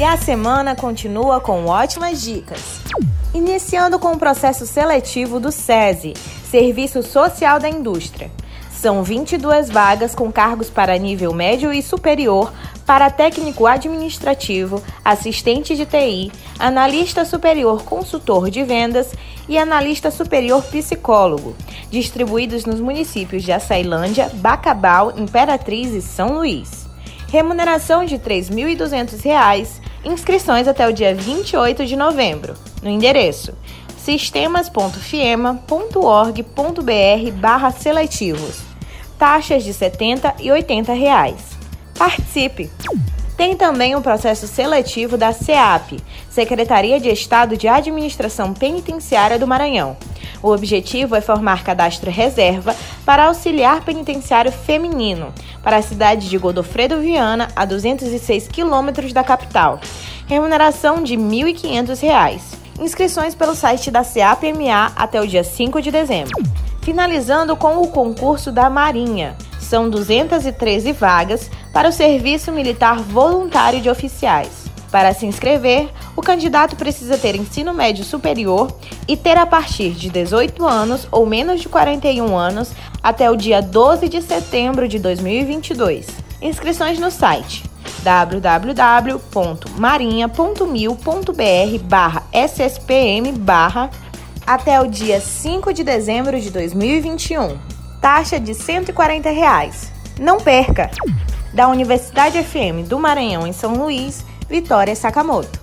E a semana continua com ótimas dicas. Iniciando com o processo seletivo do SESI, Serviço Social da Indústria. São 22 vagas com cargos para nível médio e superior para técnico administrativo, assistente de TI, analista superior consultor de vendas e analista superior psicólogo, distribuídos nos municípios de Açailândia, Bacabal, Imperatriz e São Luís. Remuneração de R$ 3.200, inscrições até o dia 28 de novembro. No endereço sistemas.fiema.org.br seletivos taxas de R$ 70 e 80 reais. Participe! Tem também o processo seletivo da SEAP, Secretaria de Estado de Administração Penitenciária do Maranhão. O objetivo é formar cadastro reserva para auxiliar penitenciário feminino para a cidade de Godofredo Viana, a 206 quilômetros da capital. Remuneração de R$ 1.500. Inscrições pelo site da SEAP-MA até o dia 5 de dezembro finalizando com o concurso da Marinha. São 213 vagas para o Serviço Militar Voluntário de Oficiais. Para se inscrever, o candidato precisa ter ensino médio superior e ter a partir de 18 anos ou menos de 41 anos até o dia 12 de setembro de 2022. Inscrições no site www.marinha.mil.br/sspm até o dia 5 de dezembro de 2021. Taxa de 140 reais. Não perca! Da Universidade FM do Maranhão em São Luís, Vitória Sakamoto.